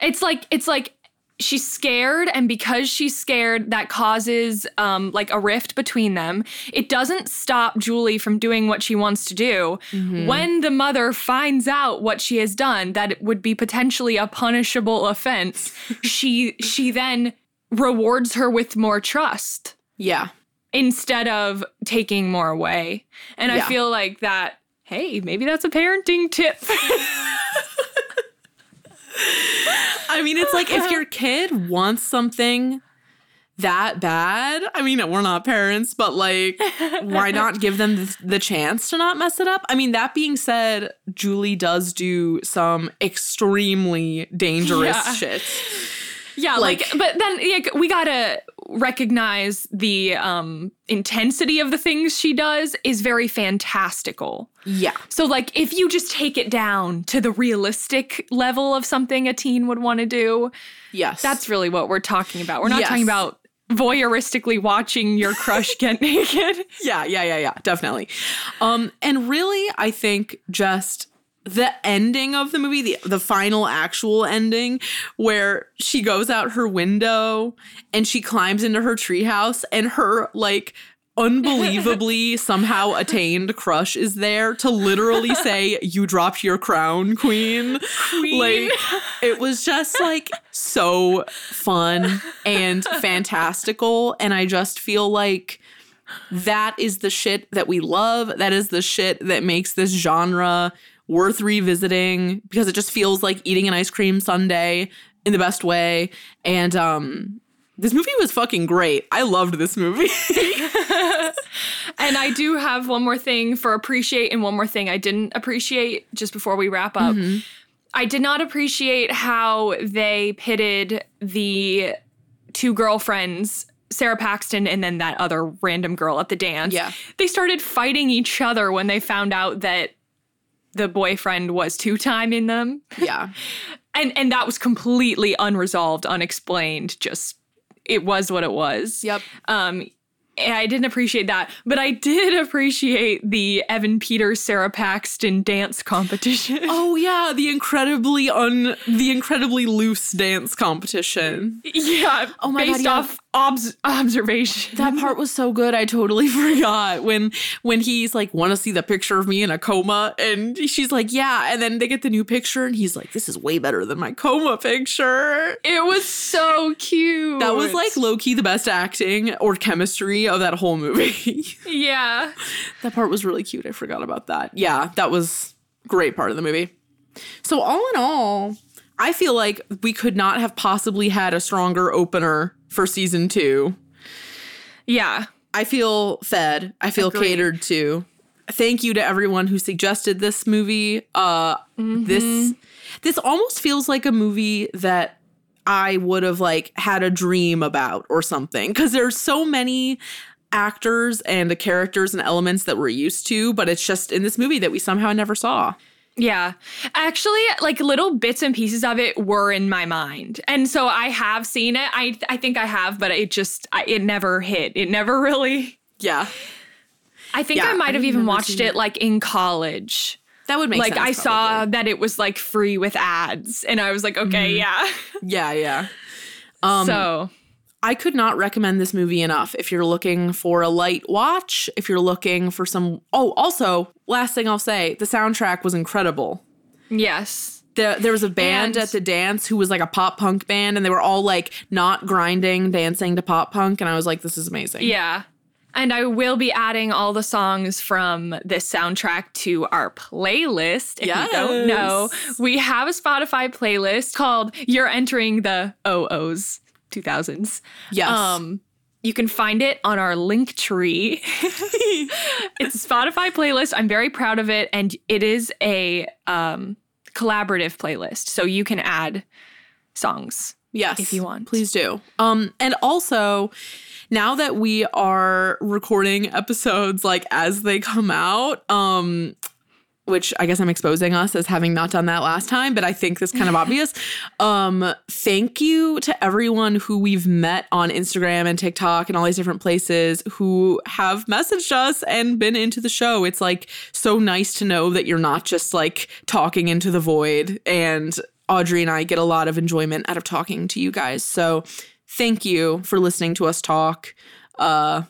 It's like it's like she's scared and because she's scared that causes um like a rift between them. It doesn't stop Julie from doing what she wants to do. When the mother finds out what she has done that it would be potentially a punishable offense, she she then rewards her with more trust Yeah. Instead of taking more away. And I feel like that hey, maybe that's a parenting tip. I mean, it's like if your kid wants something that bad, I mean, we're not parents, but like, why not give them the, the chance to not mess it up? I mean, that being said, Julie does do some extremely dangerous Yeah. shit. Yeah, like, Like- but then like, we gotta recognize the um intensity of the things she does is very fantastical. Yeah. So like if you just take it down to the realistic level of something a teen would want to do, Yes. that's really what we're talking about. We're not Yes. talking about voyeuristically watching your crush get naked. yeah, yeah, yeah, yeah, definitely. Um, and really, I think just the ending of the movie, the the final actual ending, where she goes out her window and she climbs into her treehouse, and her like unbelievably somehow attained crush is there to literally say, "You dropped your crown, queen." Queen. Like it was just like so fun and fantastical, and I just feel like that is the shit that we love. That is the shit that makes this genre worth revisiting because it just feels like eating an ice cream sundae in the best way. And um this movie was fucking great. I loved this movie. And I do have one more thing for appreciate and one more thing I didn't appreciate just before we wrap up. I did not appreciate how they pitted the two girlfriends, Sara Paxton and then that other random girl at the dance. Yeah. They started fighting each other when they found out that the boyfriend was two time in them. yeah. And and that was completely unresolved, unexplained. Just it was what it was. Yep. Um, I didn't appreciate that, but I did appreciate the Evan Peters Sara Paxton dance competition. Oh yeah, the incredibly un the incredibly loose dance competition. yeah. Oh my God, yeah. off obs- observation. That part was so good. I totally forgot when when he's like, "Want to see the picture of me in a coma?" and she's like, "Yeah." And then they get the new picture, and he's like, "This is way better than my coma picture." it was so cute. That was like low key the best acting or chemistry of that whole movie. yeah. that part was really cute. I forgot about that. Yeah, that was great part of the movie. So all in all, I feel like we could not have possibly had a stronger opener for season two. Yeah. I feel fed. I feel Agreed. catered to. Thank you to everyone who suggested this movie. Uh this this almost feels like a movie that I would have like had a dream about or something cuz there's so many actors and the characters and elements that we're used to, but it's just in this movie that we somehow never saw. Yeah. Actually, like little bits and pieces of it were in my mind. And so I have seen it. I I think I have, but it just I, it never hit. It never really Yeah. I think Yeah, I might have even watched it it. like in college. That would make like sense. I saw that it was like free with ads and I was like, okay, yeah. Yeah, yeah. Um so, I could not recommend this movie enough. If you're looking for a light watch, if you're looking for some Oh, also, last thing I'll say, the soundtrack was incredible. yes. The, there was a band And- at the dance who was like a pop punk band, and they were all like not grinding, dancing to pop punk, and I was like, "This is amazing." Yeah. And I will be adding all the songs from this soundtrack to our playlist. If you don't know, we have a Spotify playlist called You're Entering the OOs 2000s. Yes. Um, you can find it on our link tree. it's a Spotify playlist. I'm very proud of it. And it is a um, collaborative playlist. So you can add songs. Yes. if you want. Please do. Um and also now that we are recording episodes like as they come out, um which I guess I'm exposing us as having not done that last time, but I think this kind of obvious. Um thank you to everyone who we've met on Instagram and TikTok and all these different places who have messaged us and been into the show. It's like so nice to know that you're not just like talking into the void and Audrey and I get a lot of enjoyment out of talking to you guys. So thank you for listening to us talk. Uh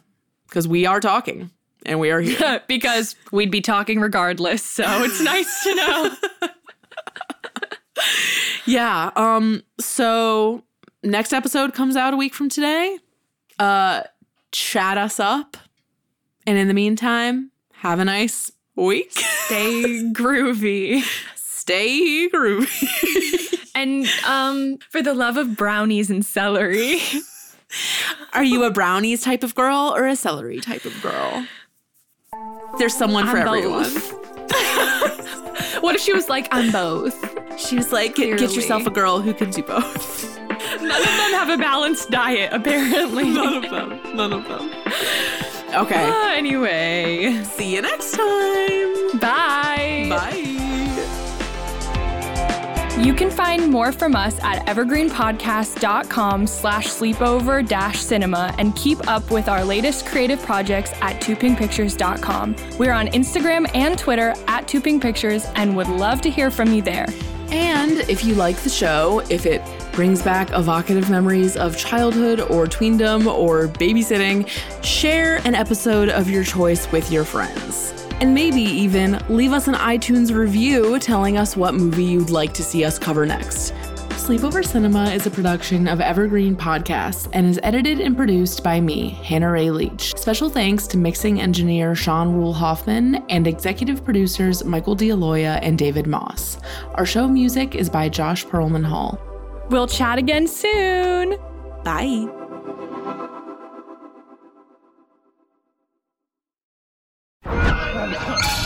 because we are talking and we are here. because we'd be talking regardless. So it's nice to know. yeah. Um, so next episode comes out a week from today. Uh chat us up. And in the meantime, have a nice week. Stay groovy. Stay groovy. And um, for the love of brownies and celery. Are you a brownies type of girl or a celery type of girl? There's someone for I'm everyone. what if she was like, I'm both? She was like, get, get yourself a girl who can do both. None of them have a balanced diet, apparently. None of them. None of them. Okay. Ah, anyway, See you next time. bye. Bye. You can find more from us at evergreenpodcast.com slash sleepover dash cinema and keep up with our latest creative projects at tupingpictures.com. We're on Instagram and Twitter at tupingpictures and would love to hear from you there. And if you like the show, if it brings back evocative memories of childhood or tweendom or babysitting, share an episode of your choice with your friends. And maybe even leave us an iTunes review telling us what movie you'd like to see us cover next. Sleepover Cinema is a production of Evergreen Podcasts and is edited and produced by me, Hannah Ray Leach. Special thanks to mixing engineer Sean Rule Hoffman and executive producers Michael D'Aloia and David Moss. Our show music is by Josh Perlman Hall. We'll chat again soon. Bye.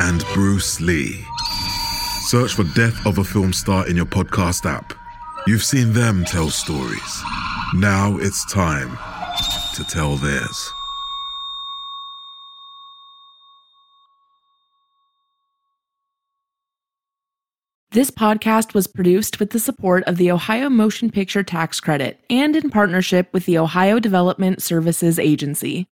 and Bruce Lee. Search for Death of a Film Star in your podcast app. You've seen them tell stories. Now it's time to tell theirs. This podcast was produced with the support of the Ohio Motion Picture Tax Credit and in partnership with the Ohio Development Services Agency.